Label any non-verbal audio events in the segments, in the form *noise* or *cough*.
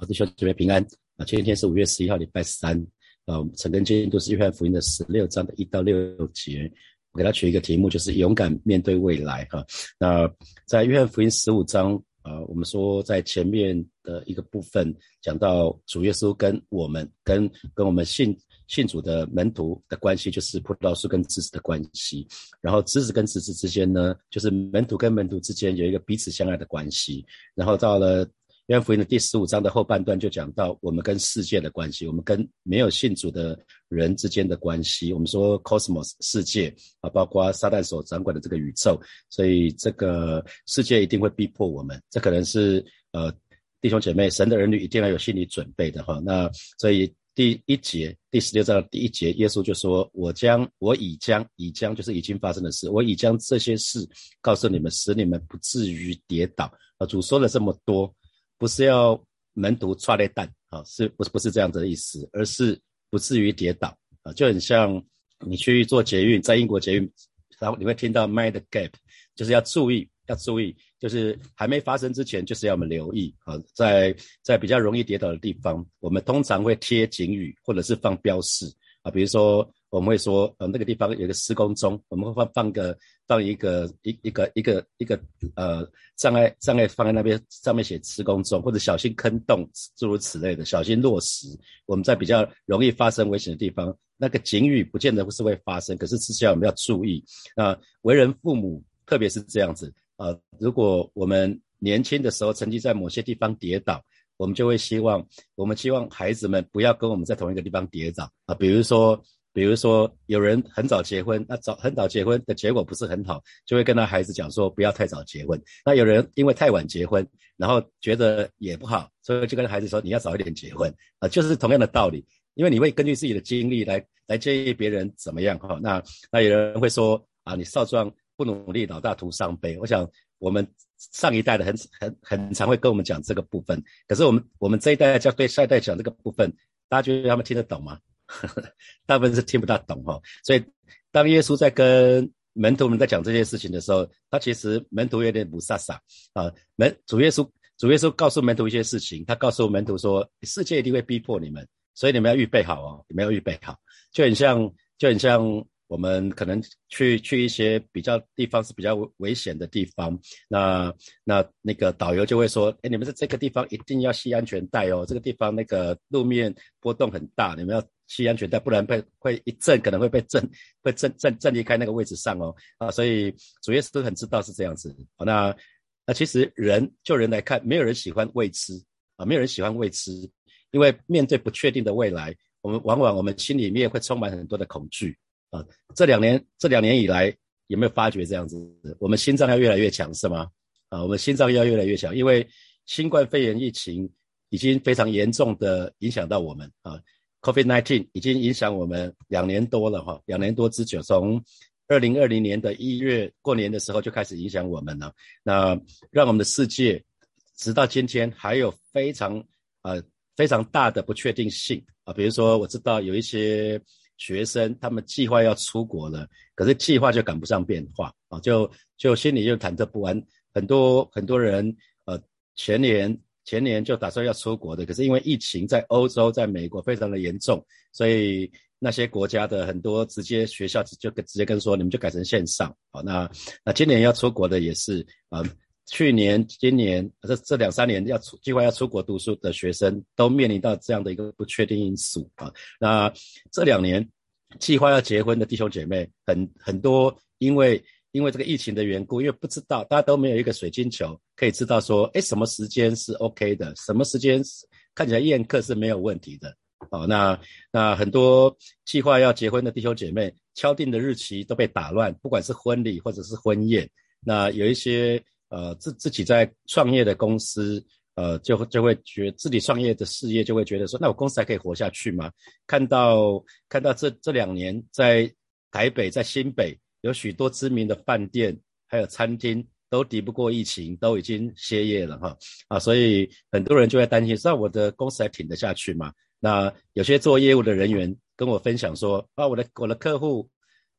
好，弟兄姊妹平安啊！今天是五月十一号，礼拜三啊。我们陈根今天都是约翰福音的十六章的一到六节，我给他取一个题目，就是勇敢面对未来哈。那在约翰福音十五章啊，我们说在前面的一个部分讲到主耶稣跟我们跟跟我们信信主的门徒的关系，就是葡萄树跟枝子的关系。然后枝子跟枝子之间呢，就是门徒跟门徒之间有一个彼此相爱的关系。然后到了。约翰福音的第十五章的后半段就讲到我们跟世界的关系，我们跟没有信主的人之间的关系。我们说 cosmos 世界啊，包括撒旦所掌管的这个宇宙，所以这个世界一定会逼迫我们。这可能是呃弟兄姐妹，神的儿女一定要有心理准备的哈。那所以第一节第十六章的第一节，耶稣就说：“我将我已将已将就是已经发生的事，我已将这些事告诉你们，使你们不至于跌倒。”啊，主说了这么多。不是要门徒抓雷蛋啊，是不是不是这样子的意思，而是不至于跌倒啊，就很像你去做捷运，在英国捷运，然后你会听到 mind gap，就是要注意，要注意，就是还没发生之前，就是要我们留意啊，在在比较容易跌倒的地方，我们通常会贴警语或者是放标示啊，比如说。我们会说，呃，那个地方有个施工中，我们会放放个放一个一一个一个一个呃障碍障碍放在那边，上面写施工中，或者小心坑洞，诸如此类的，小心落石。我们在比较容易发生危险的地方，那个警语不见得是会发生，可是至少我们要注意。那为人父母，特别是这样子啊，如果我们年轻的时候曾经在某些地方跌倒，我们就会希望，我们希望孩子们不要跟我们在同一个地方跌倒啊，比如说。比如说，有人很早结婚，那早很早结婚的结果不是很好，就会跟他孩子讲说不要太早结婚。那有人因为太晚结婚，然后觉得也不好，所以就跟孩子说你要早一点结婚啊，就是同样的道理。因为你会根据自己的经历来来建议别人怎么样哈。那那有人会说啊，你少壮不努力，老大徒伤悲。我想我们上一代的很很很常会跟我们讲这个部分，可是我们我们这一代要对下一代讲这个部分，大家觉得他们听得懂吗？*laughs* 大部分是听不大懂哈，所以当耶稣在跟门徒们在讲这件事情的时候，他其实门徒有点不飒飒啊。门主耶稣主耶稣告诉门徒一些事情，他告诉门徒说，世界一定会逼迫你们，所以你们要预备好哦，你们要预备好，就很像就很像。我们可能去去一些比较地方是比较危险的地方，那那那个导游就会说：“哎，你们在这个地方一定要系安全带哦，这个地方那个路面波动很大，你们要系安全带，不然被会一震可能会被震 *laughs* 会震震震离开那个位置上哦。”啊，所以主耶稣都很知道是这样子。那那其实人就人来看，没有人喜欢未知啊，没有人喜欢未知，因为面对不确定的未来，我们往往我们心里面会充满很多的恐惧。啊，这两年这两年以来有没有发觉这样子？我们心脏要越来越强是吗？啊，我们心脏要越来越强，因为新冠肺炎疫情已经非常严重的影响到我们啊。COVID-19 已经影响我们两年多了哈，两年多之久，从二零二零年的一月过年的时候就开始影响我们了。那让我们的世界直到今天还有非常呃非常大的不确定性啊。比如说我知道有一些。学生他们计划要出国了，可是计划就赶不上变化啊，就就心里就忐忑不安。很多很多人呃前年前年就打算要出国的，可是因为疫情在欧洲在美国非常的严重，所以那些国家的很多直接学校就直接跟说你们就改成线上好，那那今年要出国的也是啊。去年、今年这这两三年要出计划要出国读书的学生，都面临到这样的一个不确定因素啊。那这两年计划要结婚的弟兄姐妹，很很多，因为因为这个疫情的缘故，因为不知道，大家都没有一个水晶球可以知道说，哎，什么时间是 OK 的，什么时间看起来宴客是没有问题的。好，那那很多计划要结婚的弟兄姐妹，敲定的日期都被打乱，不管是婚礼或者是婚宴，那有一些。呃，自自己在创业的公司，呃，就就会觉自己创业的事业就会觉得说，那我公司还可以活下去吗？看到看到这这两年在台北在新北有许多知名的饭店还有餐厅都敌不过疫情，都已经歇业了哈啊，所以很多人就会担心，那我的公司还挺得下去吗？那有些做业务的人员跟我分享说，啊，我的我的客户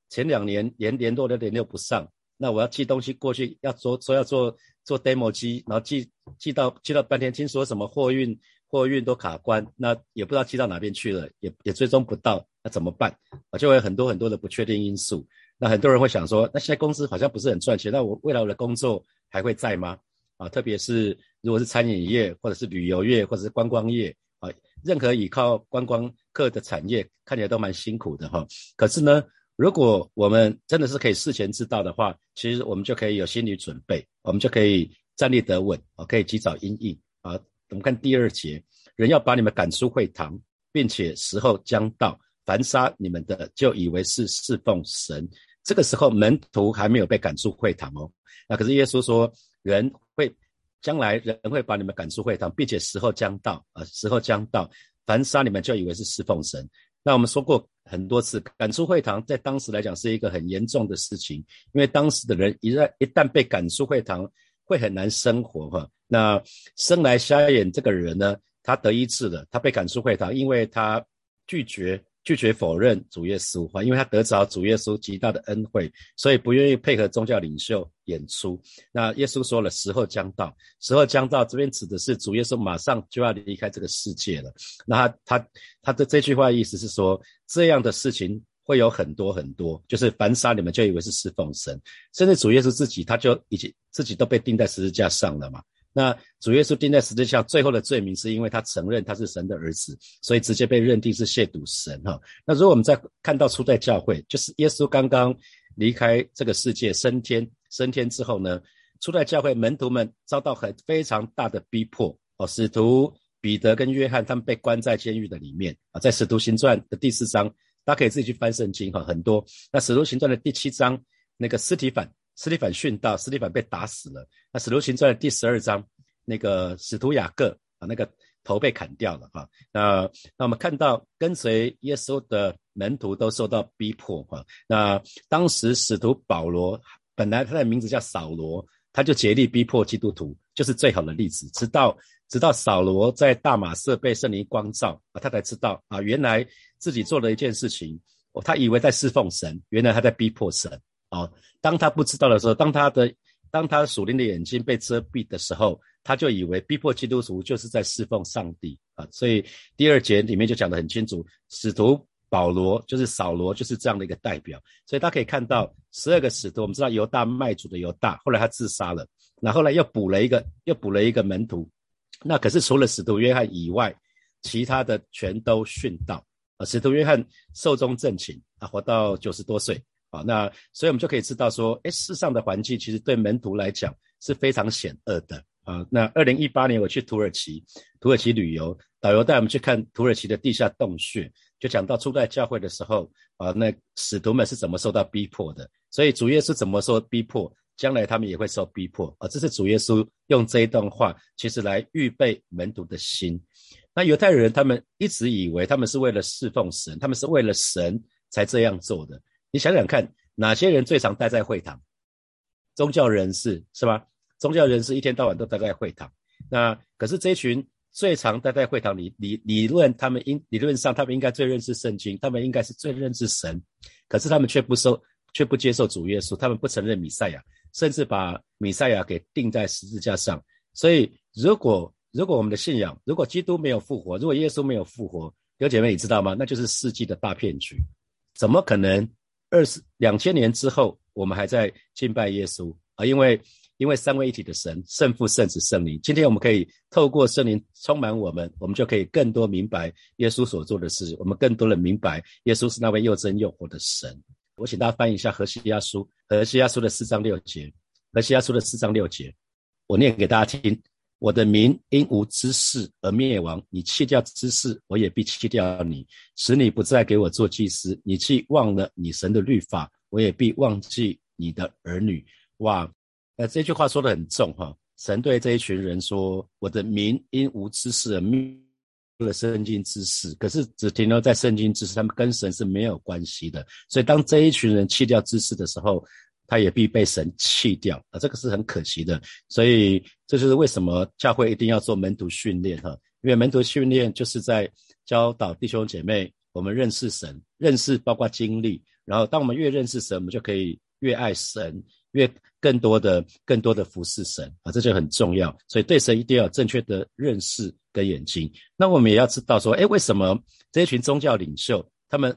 前两年连联络都联络不上。那我要寄东西过去，要做说要做做 demo 机，然后寄寄到寄到半天，听说什么货运货运都卡关，那也不知道寄到哪边去了，也也追踪不到，那怎么办？啊，就会有很多很多的不确定因素。那很多人会想说，那现在公司好像不是很赚钱，那我未来我的工作还会在吗？啊，特别是如果是餐饮业，或者是旅游业，或者是观光业，啊，任何依靠观光客的产业，看起来都蛮辛苦的哈。可是呢，如果我们真的是可以事前知道的话，其实我们就可以有心理准备，我们就可以站立得稳，啊，可以及早应应啊。我们看第二节，人要把你们赶出会堂，并且时候将到，凡杀你们的，就以为是侍奉神。这个时候门徒还没有被赶出会堂哦，那可是耶稣说，人会将来人会把你们赶出会堂，并且时候将到啊，时候将到，凡杀你们就以为是侍奉神。那我们说过很多次，赶出会堂在当时来讲是一个很严重的事情，因为当时的人一旦一旦被赶出会堂，会很难生活哈。那生来瞎眼这个人呢，他得医治了，他被赶出会堂，因为他拒绝。拒绝否认主耶稣，因为他得着主耶稣极大的恩惠，所以不愿意配合宗教领袖演出。那耶稣说了，时候将到，时候将到，这边指的是主耶稣马上就要离开这个世界了。那他他他的这句话意思是说，这样的事情会有很多很多，就是凡杀你们就以为是侍奉神，甚至主耶稣自己他就已经自己都被钉在十字架上了嘛。那主耶稣钉在十字架最后的罪名，是因为他承认他是神的儿子，所以直接被认定是亵渎神哈。那如果我们在看到初代教会，就是耶稣刚刚离开这个世界升天升天之后呢，初代教会门徒们遭到很非常大的逼迫哦。使徒彼得跟约翰他们被关在监狱的里面啊，在使徒行传的第四章，大家可以自己去翻圣经哈，很多。那使徒行传的第七章，那个斯提反。斯蒂凡殉道，斯蒂凡被打死了。那使徒行传第十二章，那个使徒雅各啊，那个头被砍掉了哈。那那我们看到跟随耶稣的门徒都受到逼迫哈。那当时使徒保罗本来他的名字叫扫罗，他就竭力逼迫基督徒，就是最好的例子。直到直到扫罗在大马色被圣灵光照啊，他才知道啊，原来自己做了一件事情，哦他以为在侍奉神，原来他在逼迫神。哦，当他不知道的时候，当他的当他属灵的眼睛被遮蔽的时候，他就以为逼迫基督徒就是在侍奉上帝啊。所以第二节里面就讲得很清楚，使徒保罗就是扫罗就是这样的一个代表。所以他可以看到十二个使徒，我们知道犹大卖主的犹大，后来他自杀了，那后来又补了一个又补了一个门徒，那可是除了使徒约翰以外，其他的全都殉道啊。使徒约翰寿终正寝啊，活到九十多岁。啊，那所以我们就可以知道说，哎，世上的环境其实对门徒来讲是非常险恶的啊。那二零一八年我去土耳其，土耳其旅游，导游带我们去看土耳其的地下洞穴，就讲到初代教会的时候啊，那使徒们是怎么受到逼迫的。所以主耶稣怎么受逼迫，将来他们也会受逼迫啊。这是主耶稣用这一段话，其实来预备门徒的心。那犹太人他们一直以为他们是为了侍奉神，他们是为了神才这样做的。你想想看，哪些人最常待在会堂？宗教人士是吧？宗教人士一天到晚都待在会堂。那可是这群最常待在会堂里理理论，他们应理论上他们应该最认识圣经，他们应该是最认识神。可是他们却不收，却不接受主耶稣，他们不承认弥赛亚，甚至把弥赛亚给钉在十字架上。所以，如果如果我们的信仰，如果基督没有复活，如果耶稣没有复活，有姐妹你知道吗？那就是世纪的大骗局，怎么可能？二十两千年之后，我们还在敬拜耶稣啊，因为因为三位一体的神，圣父、圣子、圣灵。今天我们可以透过圣灵充满我们，我们就可以更多明白耶稣所做的事，我们更多的明白耶稣是那位又真又活的神。我请大家翻译一下《何西亚书》，《何西亚书》的四章六节，《何西亚书》的四章六节，我念给大家听。我的民因无知识而灭亡，你弃掉知识，我也必弃掉你，使你不再给我做祭司。你既忘了你神的律法，我也必忘记你的儿女。哇，呃，这句话说的很重哈。神对这一群人说：“我的民因无知识而灭了圣经知识，可是只停留在圣经知识，他们跟神是没有关系的。所以当这一群人弃掉知识的时候，他也必被神弃掉啊，这个是很可惜的。所以这就是为什么教会一定要做门徒训练哈，因为门徒训练就是在教导弟兄姐妹，我们认识神，认识包括经历。然后当我们越认识神，我们就可以越爱神，越更多的、更多的服侍神啊，这就很重要。所以对神一定要有正确的认识跟眼睛。那我们也要知道说，哎，为什么这一群宗教领袖他们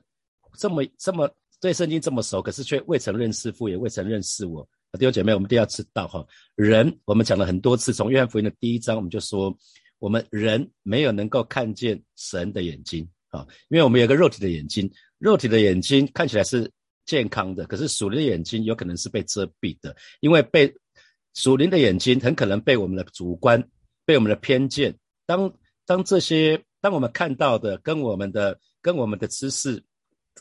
这么这么对圣经这么熟，可是却未曾认识父，也未曾认识我？弟兄姐妹，我们一定要知道哈，人我们讲了很多次，从约翰福音的第一章我们就说，我们人没有能够看见神的眼睛啊，因为我们有个肉体的眼睛，肉体的眼睛看起来是。健康的，可是属灵的眼睛有可能是被遮蔽的，因为被属灵的眼睛很可能被我们的主观、被我们的偏见，当当这些当我们看到的跟我们的跟我们的知识，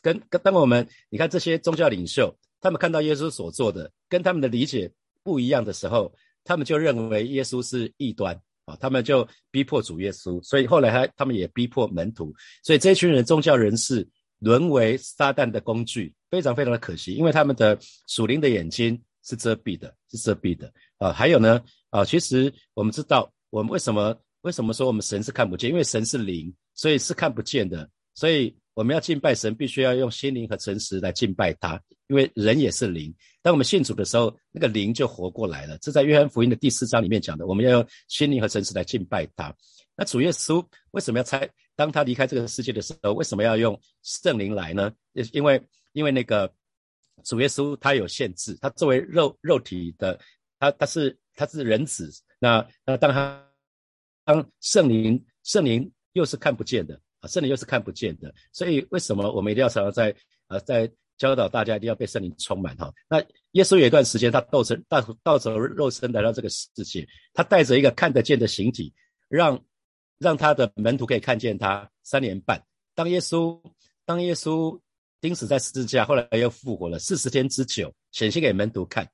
跟跟当我们你看这些宗教领袖，他们看到耶稣所做的跟他们的理解不一样的时候，他们就认为耶稣是异端啊，他们就逼迫主耶稣，所以后来他他们也逼迫门徒，所以这群人宗教人士。沦为撒旦的工具，非常非常的可惜，因为他们的属灵的眼睛是遮蔽的，是遮蔽的啊。还有呢啊，其实我们知道，我们为什么为什么说我们神是看不见？因为神是灵，所以是看不见的。所以我们要敬拜神，必须要用心灵和诚实来敬拜他，因为人也是灵。当我们信主的时候，那个灵就活过来了。这在约翰福音的第四章里面讲的，我们要用心灵和诚实来敬拜他。那主耶稣为什么要拆？当他离开这个世界的时候，为什么要用圣灵来呢？因为因为那个主耶稣他有限制，他作为肉肉体的，他他是他是人子。那那当他当圣灵圣灵又是看不见的啊，圣灵又是看不见的。所以为什么我们一定要常常在呃在教导大家一定要被圣灵充满哈？那耶稣有一段时间他道成道道成肉身来到这个世界，他带着一个看得见的形体，让。让他的门徒可以看见他三年半。当耶稣当耶稣钉死在十字架，后来又复活了四十天之久，显现给门徒看。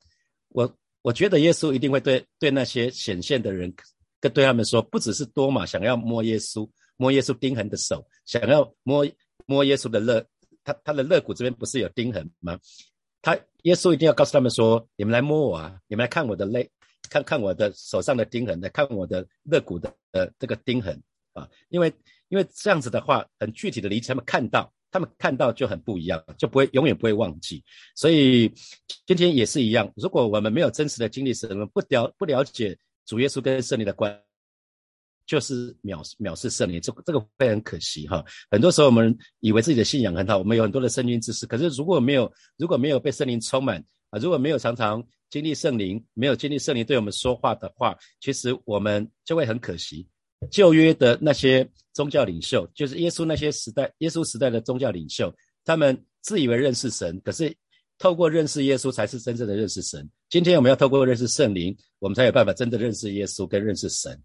我我觉得耶稣一定会对对那些显现的人，跟对他们说，不只是多马想要摸耶稣，摸耶稣钉痕的手，想要摸摸耶稣的肋，他他的肋骨这边不是有钉痕吗？他耶稣一定要告诉他们说，你们来摸我啊，你们来看我的肋。看看我的手上的钉痕的，看我的肋骨的呃这个钉痕啊，因为因为这样子的话，很具体的理解，他们看到，他们看到就很不一样，就不会永远不会忘记。所以今天也是一样，如果我们没有真实的经历，什么不了不了解主耶稣跟圣灵的关，就是藐藐视圣灵，这这个会很可惜哈。很多时候我们以为自己的信仰很好，我们有很多的圣经知识，可是如果没有如果没有被圣灵充满啊，如果没有常常。经历圣灵，没有经历圣灵对我们说话的话，其实我们就会很可惜。旧约的那些宗教领袖，就是耶稣那些时代，耶稣时代的宗教领袖，他们自以为认识神，可是透过认识耶稣才是真正的认识神。今天我们要透过认识圣灵，我们才有办法真的认识耶稣跟认识神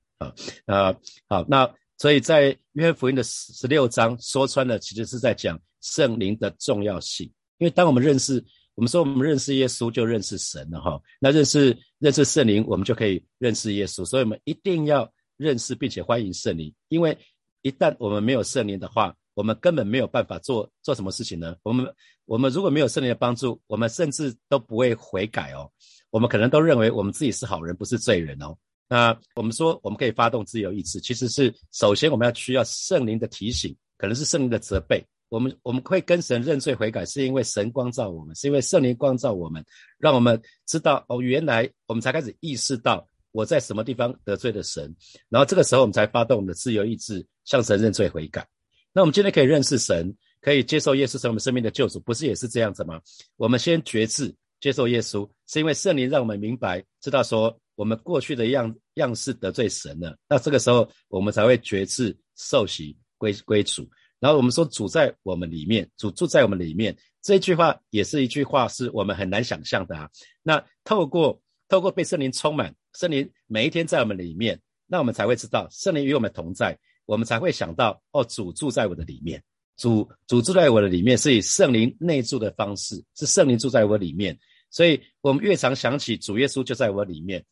啊好，那所以在约翰福音的十六章说穿了，其实是在讲圣灵的重要性，因为当我们认识。我们说，我们认识耶稣就认识神了哈。那认识认识圣灵，我们就可以认识耶稣。所以，我们一定要认识并且欢迎圣灵，因为一旦我们没有圣灵的话，我们根本没有办法做做什么事情呢？我们我们如果没有圣灵的帮助，我们甚至都不会悔改哦。我们可能都认为我们自己是好人，不是罪人哦。那我们说，我们可以发动自由意志，其实是首先我们要需要圣灵的提醒，可能是圣灵的责备。我们我们会跟神认罪悔改，是因为神光照我们，是因为圣灵光照我们，让我们知道哦，原来我们才开始意识到我在什么地方得罪了神，然后这个时候我们才发动我们的自由意志向神认罪悔改。那我们今天可以认识神，可以接受耶稣成为我们生命的救主，不是也是这样子吗？我们先觉知接受耶稣，是因为圣灵让我们明白知道说我们过去的样样式得罪神了，那这个时候我们才会觉知受洗归归主。然后我们说主在我们里面，主住在我们里面，这句话也是一句话，是我们很难想象的啊。那透过透过被圣灵充满，圣灵每一天在我们里面，那我们才会知道圣灵与我们同在，我们才会想到哦，主住在我的里面，主主住在我的里面，是以圣灵内住的方式，是圣灵住在我里面，所以我们越常想起主耶稣就在我里面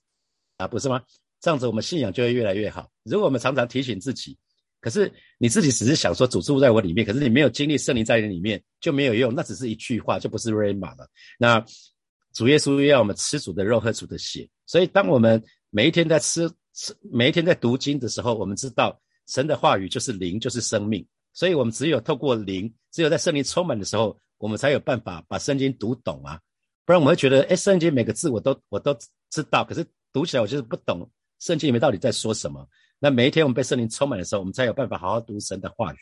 啊，不是吗？这样子我们信仰就会越来越好。如果我们常常提醒自己。可是你自己只是想说主住在我里面，可是你没有经历圣灵在你里面就没有用，那只是一句话，就不是 rama 了。那主耶稣要我们吃主的肉，喝主的血。所以当我们每一天在吃吃，每一天在读经的时候，我们知道神的话语就是灵，就是生命。所以我们只有透过灵，只有在圣灵充满的时候，我们才有办法把圣经读懂啊。不然我们会觉得，哎，圣经每个字我都我都知道，可是读起来我就是不懂圣经里面到底在说什么。那每一天我们被圣灵充满的时候，我们才有办法好好读神的话语。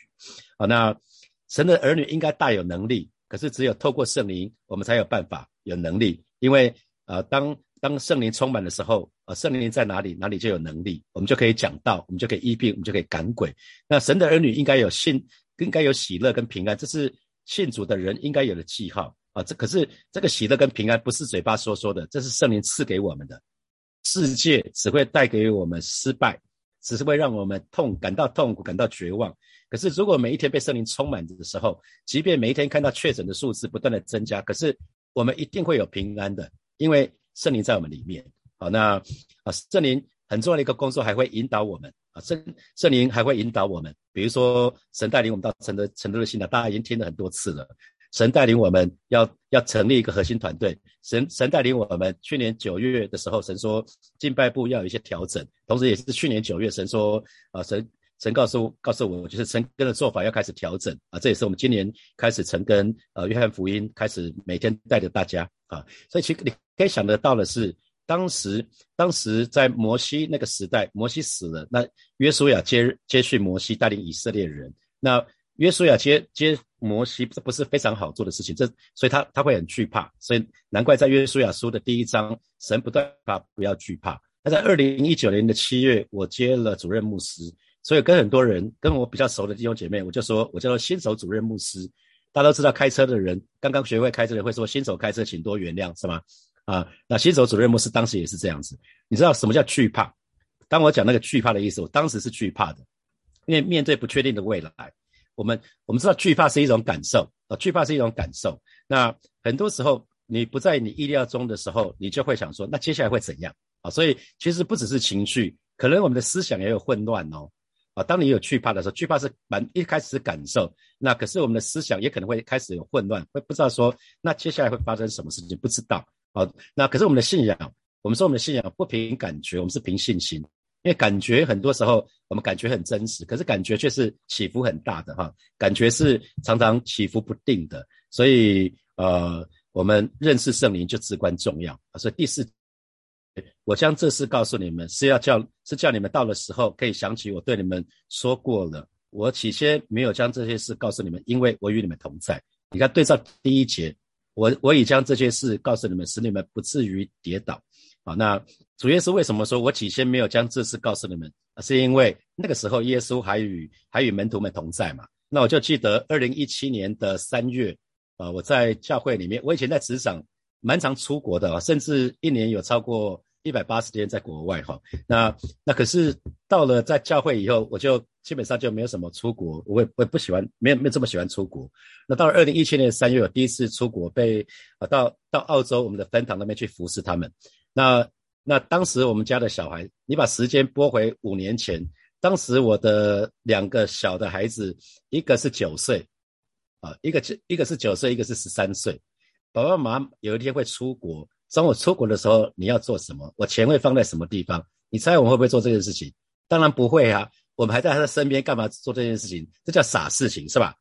好，那神的儿女应该大有能力，可是只有透过圣灵，我们才有办法有能力。因为呃，当当圣灵充满的时候，呃，圣灵在哪里，哪里就有能力，我们就可以讲道，我们就可以医病，我们就可以赶鬼。那神的儿女应该有信，应该有喜乐跟平安，这是信主的人应该有的记号啊。这可是这个喜乐跟平安不是嘴巴说说的，这是圣灵赐给我们的。世界只会带给我们失败，只是会让我们痛，感到痛苦，感到绝望。可是如果每一天被圣灵充满的时候，即便每一天看到确诊的数字不断的增加，可是我们一定会有平安的，因为圣灵在我们里面。好，那啊，圣灵很重要的一个工作还会引导我们啊，圣圣灵还会引导我们，比如说神带领我们到成德成德的信的，大家已经听了很多次了。神带领我们要要成立一个核心团队，神神带领我们去年九月的时候，神说敬拜部要有一些调整，同时也是去年九月神说啊，神神告诉告诉我，就是成根的做法要开始调整啊，这也是我们今年开始成根呃约翰福音开始每天带着大家啊，所以其实你可以想得到的是。当时，当时在摩西那个时代，摩西死了，那约书亚接接续摩西带领以色列人。那约书亚接接摩西，这不是非常好做的事情，这所以他他会很惧怕，所以难怪在约书亚书的第一章，神不断他不要惧怕。那在二零一九年的七月，我接了主任牧师，所以跟很多人跟我比较熟的弟兄姐妹，我就说我叫做新手主任牧师。大家都知道，开车的人刚刚学会开车的人会说新手开车，请多原谅，是吗？啊，那新手主任牧师当时也是这样子。你知道什么叫惧怕？当我讲那个惧怕的意思，我当时是惧怕的，因为面对不确定的未来，我们我们知道惧怕是一种感受啊，惧怕是一种感受。那很多时候你不在你意料中的时候，你就会想说，那接下来会怎样啊？所以其实不只是情绪，可能我们的思想也有混乱哦。啊，当你有惧怕的时候，惧怕是蛮一开始是感受，那可是我们的思想也可能会开始有混乱，会不知道说，那接下来会发生什么事情，不知道。啊，那可是我们的信仰，我们说我们的信仰不凭感觉，我们是凭信心。因为感觉很多时候我们感觉很真实，可是感觉却是起伏很大的哈，感觉是常常起伏不定的。所以呃，我们认识圣灵就至关重要。所以第四，我将这事告诉你们，是要叫是叫你们到的时候可以想起我对你们说过了。我起先没有将这些事告诉你们，因为我与你们同在。你看对照第一节。我我已将这些事告诉你们，使你们不至于跌倒。好，那主耶稣为什么说我起先没有将这事告诉你们？是因为那个时候耶稣还与还与门徒们同在嘛？那我就记得二零一七年的三月，啊，我在教会里面，我以前在职场蛮常出国的，甚至一年有超过。一百八十天在国外哈，那那可是到了在教会以后，我就基本上就没有什么出国，我也我也不喜欢，没有没有这么喜欢出国。那到了二零一七年三月，我第一次出国，被啊到到澳洲我们的分堂那边去服侍他们。那那当时我们家的小孩，你把时间拨回五年前，当时我的两个小的孩子，一个是九岁，啊，一个一个是九岁，一个是十三岁。爸爸妈妈有一天会出国。当我出国的时候，你要做什么？我钱会放在什么地方？你猜我们会不会做这件事情？当然不会啊！我们还在他的身边，干嘛做这件事情？这叫傻事情，是吧？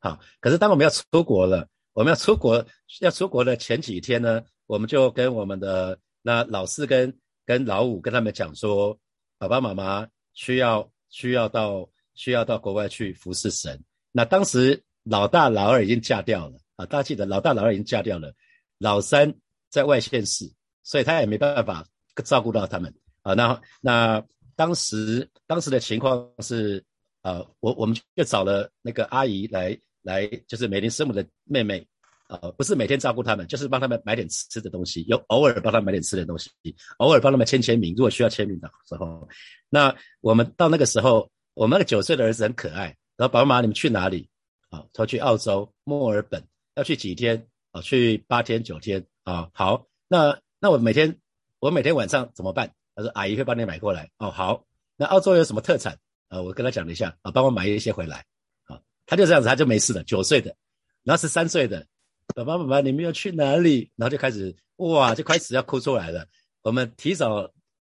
好，可是当我们要出国了，我们要出国，要出国的前几天呢，我们就跟我们的那老四跟跟老五跟他们讲说，爸爸妈妈需要需要到需要到国外去服侍神。那当时老大老二已经嫁掉了啊，大家记得老大老二已经嫁掉了，老三。在外县市，所以他也没办法照顾到他们啊。那那当时当时的情况是，呃，我我们就找了那个阿姨来来，就是美林师母的妹妹，呃，不是每天照顾他们，就是帮他们买点吃的东西，有偶尔帮他们买点吃的东西，偶尔帮他们签签名，如果需要签名的时候。那我们到那个时候，我们那个九岁的儿子很可爱，然后爸爸妈妈你们去哪里？啊，他去澳洲墨尔本，要去几天？啊，去八天九天。啊，好，那那我每天我每天晚上怎么办？他说阿姨会帮你买过来。哦，好，那澳洲有什么特产？啊，我跟他讲了一下，啊，帮我买一些回来。啊，他就这样子，他就没事了。九岁的，然后十三岁的，爸爸爸爸，你们要去哪里？然后就开始哇，就开始要哭出来了。我们提早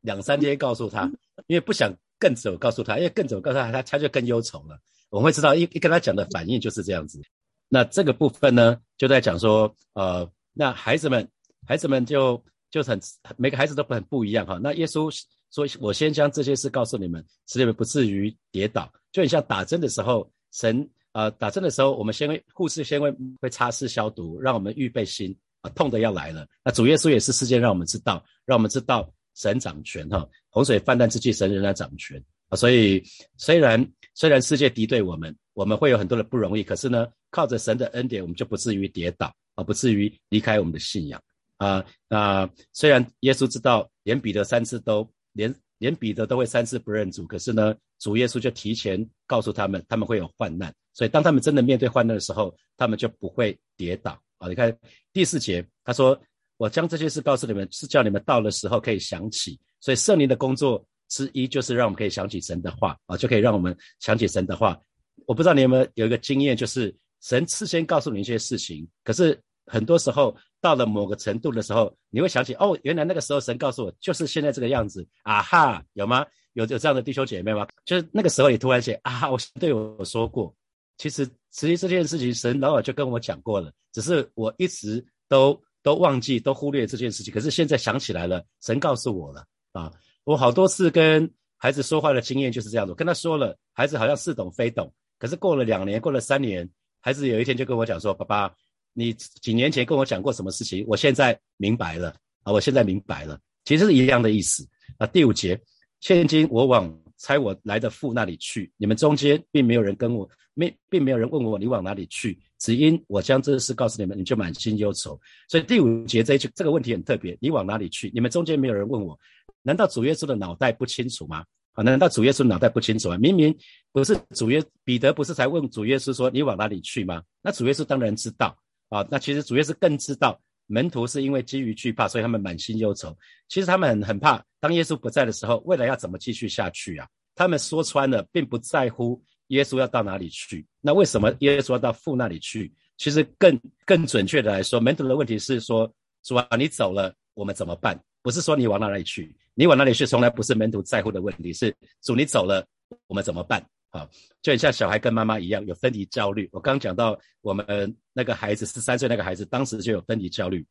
两三天告诉他，因为不想更早告诉他，因为更早告诉他，他他就更忧愁了。我们会知道一一跟他讲的反应就是这样子。那这个部分呢，就在讲说，呃。那孩子们孩子们就就很每个孩子都很不一样哈。那耶稣说：“我先将这些事告诉你们，使你们不至于跌倒。”就很像打针的时候，神啊打针的时候，我们先会护士先会会擦拭消毒，让我们预备心啊，痛的要来了。那主耶稣也是事件，让我们知道，让我们知道神掌权哈。洪水泛滥之际，神仍然掌权啊。所以虽然虽然世界敌对我们，我们会有很多的不容易，可是呢，靠着神的恩典，我们就不至于跌倒啊，不至于离开我们的信仰啊。那虽然耶稣知道，连彼得三次都连。连彼得都会三次不认主，可是呢，主耶稣就提前告诉他们，他们会有患难，所以当他们真的面对患难的时候，他们就不会跌倒啊！你看第四节，他说：“我将这些事告诉你们，是叫你们到的时候可以想起。”所以圣灵的工作之一就是让我们可以想起神的话啊，就可以让我们想起神的话。我不知道你有没有有一个经验，就是神事先告诉你一些事情，可是很多时候。到了某个程度的时候，你会想起哦，原来那个时候神告诉我就是现在这个样子啊哈，有吗？有有这样的弟兄姐妹吗？就是那个时候你突然写啊，我对我说过，其实实际这件事情神老早就跟我讲过了，只是我一直都都忘记都忽略这件事情，可是现在想起来了，神告诉我了啊！我好多次跟孩子说话的经验就是这样子，跟他说了，孩子好像似懂非懂，可是过了两年，过了三年，孩子有一天就跟我讲说，爸爸。你几年前跟我讲过什么事情？我现在明白了啊！我现在明白了，其实是一样的意思啊。第五节，现今我往差我来的父那里去，你们中间并没有人跟我，没并没有人问我你往哪里去，只因我将这事告诉你们，你就满心忧愁。所以第五节这一句这个问题很特别，你往哪里去？你们中间没有人问我，难道主耶稣的脑袋不清楚吗？啊，难道主耶稣脑袋不清楚啊？明明不是主耶彼得不是才问主耶稣说你往哪里去吗？那主耶稣当然知道。啊，那其实主耶稣更知道门徒是因为基于惧怕，所以他们满心忧愁。其实他们很很怕，当耶稣不在的时候，未来要怎么继续下去啊？他们说穿了，并不在乎耶稣要到哪里去。那为什么耶稣要到父那里去？其实更更准确的来说，门徒的问题是说：主啊，你走了，我们怎么办？不是说你往哪里去，你往哪里去，从来不是门徒在乎的问题。是主你走了，我们怎么办？啊，就很像小孩跟妈妈一样有分离焦虑。我刚讲到我们那个孩子十三岁那个孩子，当时就有分离焦虑。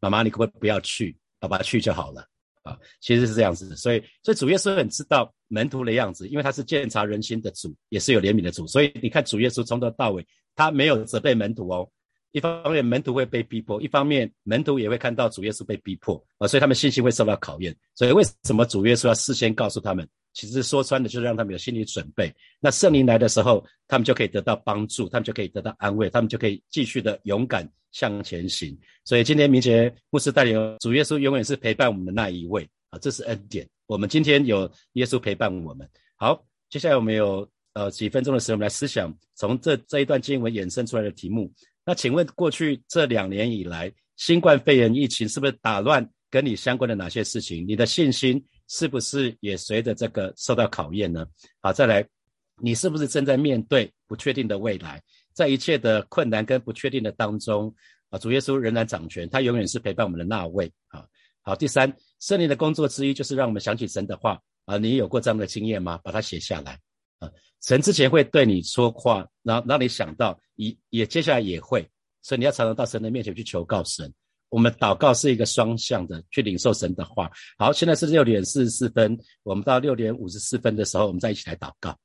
妈妈，你可不可以不要去？爸爸去就好了。啊，其实是这样子。所以，所以主耶稣很知道门徒的样子，因为他是鉴察人心的主，也是有怜悯的主。所以你看主耶稣从头到尾，他没有责备门徒哦。一方面门徒会被逼迫，一方面门徒也会看到主耶稣被逼迫啊，所以他们信心会受到考验。所以为什么主耶稣要事先告诉他们？其实说穿的就是让他们有心理准备。那圣灵来的时候，他们就可以得到帮助，他们就可以得到安慰，他们就可以继续的勇敢向前行。所以今天明杰牧师带领主耶稣永远是陪伴我们的那一位啊，这是恩典。我们今天有耶稣陪伴我们。好，接下来我们有呃几分钟的时间，我们来思想从这这一段经文衍生出来的题目。那请问过去这两年以来，新冠肺炎疫情是不是打乱跟你相关的哪些事情？你的信心？是不是也随着这个受到考验呢？好，再来，你是不是正在面对不确定的未来？在一切的困难跟不确定的当中，啊，主耶稣仍然掌权，他永远是陪伴我们的那位。啊，好，第三，圣灵的工作之一就是让我们想起神的话。啊，你有过这样的经验吗？把它写下来。啊，神之前会对你说话，然后让你想到，也也接下来也会，所以你要常常到神的面前去求告神。我们祷告是一个双向的，去领受神的话。好，现在是六点四十四分，我们到六点五十四分的时候，我们再一起来祷告。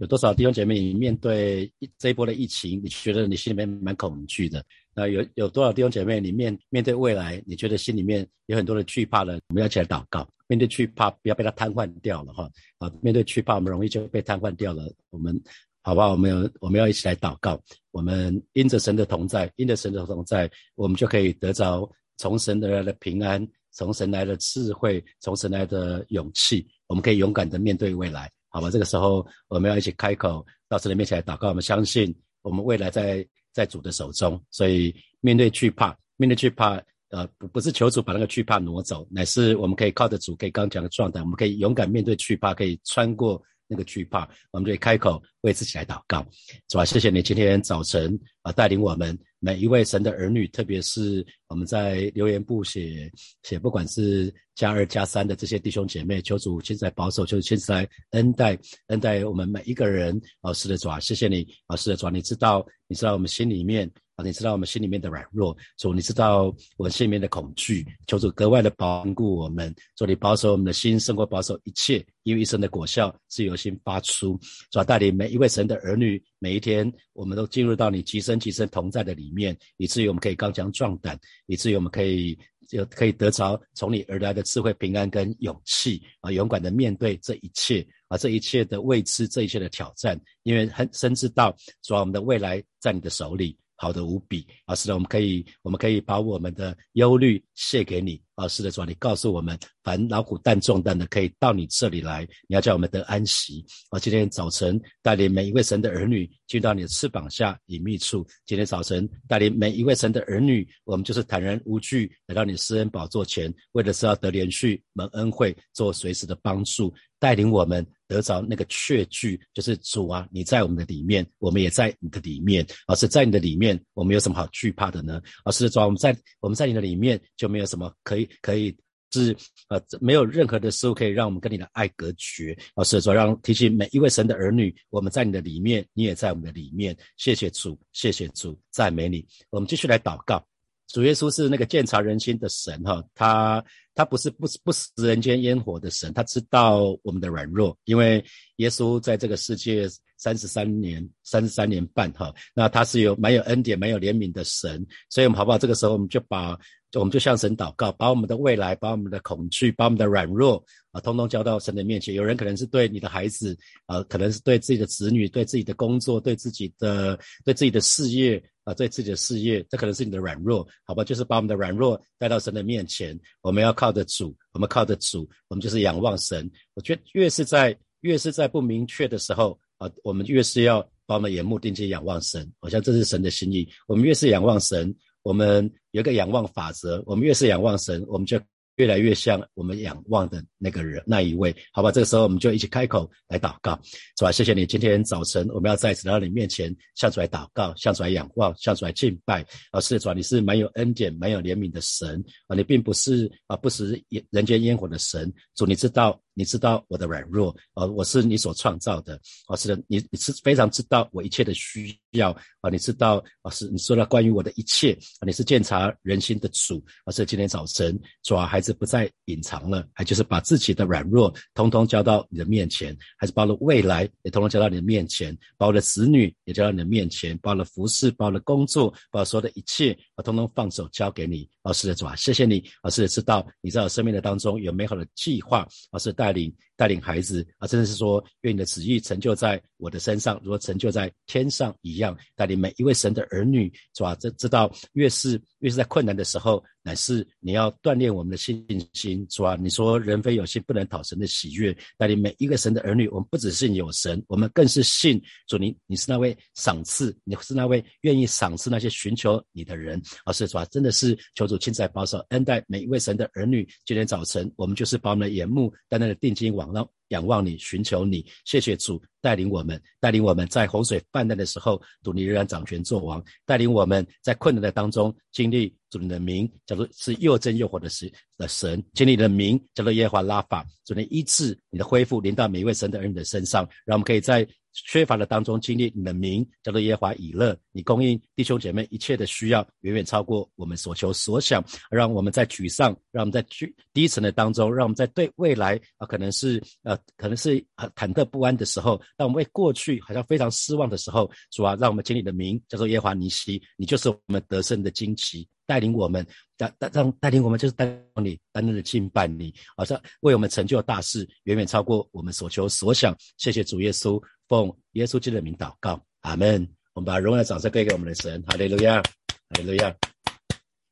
有多少弟兄姐妹，你面对这一波的疫情，你觉得你心里面蛮恐惧的？那有有多少弟兄姐妹，你面面对未来，你觉得心里面有很多的惧怕了？我们要起来祷告，面对惧怕，不要被它瘫痪掉了哈。啊，面对惧怕，我们容易就被瘫痪掉了。我们。好吧，我们有我们要一起来祷告。我们因着神的同在，因着神的同在，我们就可以得着从神而来的平安，从神来的智慧，从神来的勇气。我们可以勇敢的面对未来。好吧，这个时候我们要一起开口到神的面前来祷告。我们相信我们未来在在主的手中，所以面对惧怕，面对惧怕，呃，不不是求主把那个惧怕挪走，乃是我们可以靠着主，可以刚讲的状态，我们可以勇敢面对惧怕，可以穿过。那个惧怕，我们就开口为自己来祷告，是吧？谢谢你今天早晨啊，带领我们每一位神的儿女，特别是我们在留言部写写，不管是加二加三的这些弟兄姐妹，求主现在保守，求主现在恩待恩待我们每一个人。老师的主啊，谢谢你老师的主啊，你知道，你知道我们心里面啊，你知道我们心里面的软弱，主你知道我们心里面的恐惧，求主格外的保护我们，主你保守我们的心，胜过保守一切，因为一生的果效是由心发出。主带领每一位神的儿女，每一天我们都进入到你极深极深同在的里面，以至于我们可以刚强壮胆，以至于我们可以。就可以得着从你而来的智慧、平安跟勇气啊，勇敢的面对这一切啊，这一切的未知，这一切的挑战，因为很深知道，主要我们的未来在你的手里。好的无比啊！是的，我们可以，我们可以把我们的忧虑卸给你啊！是的，主啊，你告诉我们，凡劳苦担重担的，可以到你这里来，你要叫我们得安息啊！今天早晨带领每一位神的儿女进到你的翅膀下隐秘处。今天早晨带领每一位神的儿女，我们就是坦然无惧来到你私恩宝座前，为的是要得连续蒙恩惠，做随时的帮助。带领我们得着那个确据，就是主啊，你在我们的里面，我们也在你的里面。而是在你的里面，我们有什么好惧怕的呢？而是主，我们在我们在你的里面，就没有什么可以可以是呃，没有任何的事物可以让我们跟你的爱隔绝。老师说，让提醒每一位神的儿女，我们在你的里面，你也在我们的里面。谢谢主，谢谢主，赞美你。我们继续来祷告。主耶稣是那个鉴察人心的神，哈，他他不是不不食人间烟火的神，他知道我们的软弱，因为耶稣在这个世界三十三年，三十三年半，哈，那他是有蛮有恩典、蛮有怜悯的神，所以我们好不好？这个时候我们就把。我们就向神祷告，把我们的未来、把我们的恐惧、把我们的软弱啊，通通交到神的面前。有人可能是对你的孩子啊，可能是对自己的子女、对自己的工作、对自己的、对自己的事业啊，对自己的事业，这可能是你的软弱，好吧？就是把我们的软弱带到神的面前。我们要靠靠着主，我们靠着主，我们就是仰望神。我觉得越是在越是在不明确的时候啊，我们越是要把我们眼目定睛仰望神，好像这是神的心意。我们越是仰望神。我们有一个仰望法则，我们越是仰望神，我们就越来越像我们仰望的那个人那一位，好吧？这个时候我们就一起开口来祷告，是吧？谢谢你，今天早晨我们要再次来到你面前，向主来祷告，向主来仰望，向主来敬拜。啊，是的主啊，你是蛮有恩典、蛮有怜悯的神啊，你并不是啊不食人间烟火的神。主，你知道。你知道我的软弱，呃，我是你所创造的，哦，是的，你你是非常知道我一切的需要，啊，你知道，老师你说了关于我的一切，啊，你是鉴察人心的主，啊，是今天早晨，主啊，孩子不再隐藏了，还就是把自己的软弱通通交到你的面前，还是把了未来也通通交到你的面前，把我的子女也交到你的面前，包了服饰，包了工作，把所有的一切，我，通通放手交给你，老师的，主啊，谢谢你，老师的，知道你在我生命的当中有美好的计划，老师带。领带领孩子啊，真的是说，愿你的旨意成就在我的身上，如果成就在天上一样。带领每一位神的儿女，是吧？这知道越是越是在困难的时候。乃是你要锻炼我们的信心，是吧？你说人非有信不能讨神的喜悦。带领每一个神的儿女，我们不只是有神，我们更是信主。你你是那位赏赐，你是那位愿意赏赐那些寻求你的人。而是说，真的是求主亲自保守恩待每一位神的儿女。今天早晨，我们就是把我们的眼目在那的定睛往上。仰望你，寻求你，谢谢主带领我们，带领我们在洪水泛滥的时候，主你仍然掌权作王，带领我们在困难的当中经历主你的名，叫做是又真又活的神的神，经历的名叫做耶和华拉法，主能医治你的恢复临到每一位神的儿女的身上，让我们可以在。缺乏的当中经历你的名叫做耶华以勒，你供应弟兄姐妹一切的需要，远远超过我们所求所想。让我们在沮丧，让我们在低低沉的当中，让我们在对未来啊，可能是呃，可能是很忐忑不安的时候，当我们为过去好像非常失望的时候，主啊，让我们经历的名叫做耶华尼西，你就是我们得胜的惊奇。带领我们，带带让带领我们，就是带领你担任的敬拜你，好像为我们成就大事，远远超过我们所求所想。谢谢主耶稣，奉耶稣基督的名祷告，阿门。我们把荣耀掌声归给我们的神，哈利路亚，哈利路亚。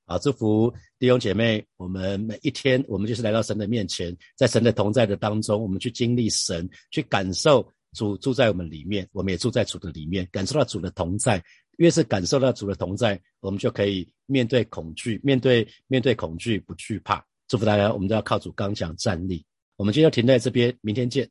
好，祝福弟兄姐妹，我们每一天，我们就是来到神的面前，在神的同在的当中，我们去经历神，去感受主住在我们里面，我们也住在主的里面，感受到主的同在。越是感受到主的同在，我们就可以面对恐惧，面对面对恐惧不惧怕。祝福大家，我们都要靠主刚强站立。我们今天停在这边，明天见。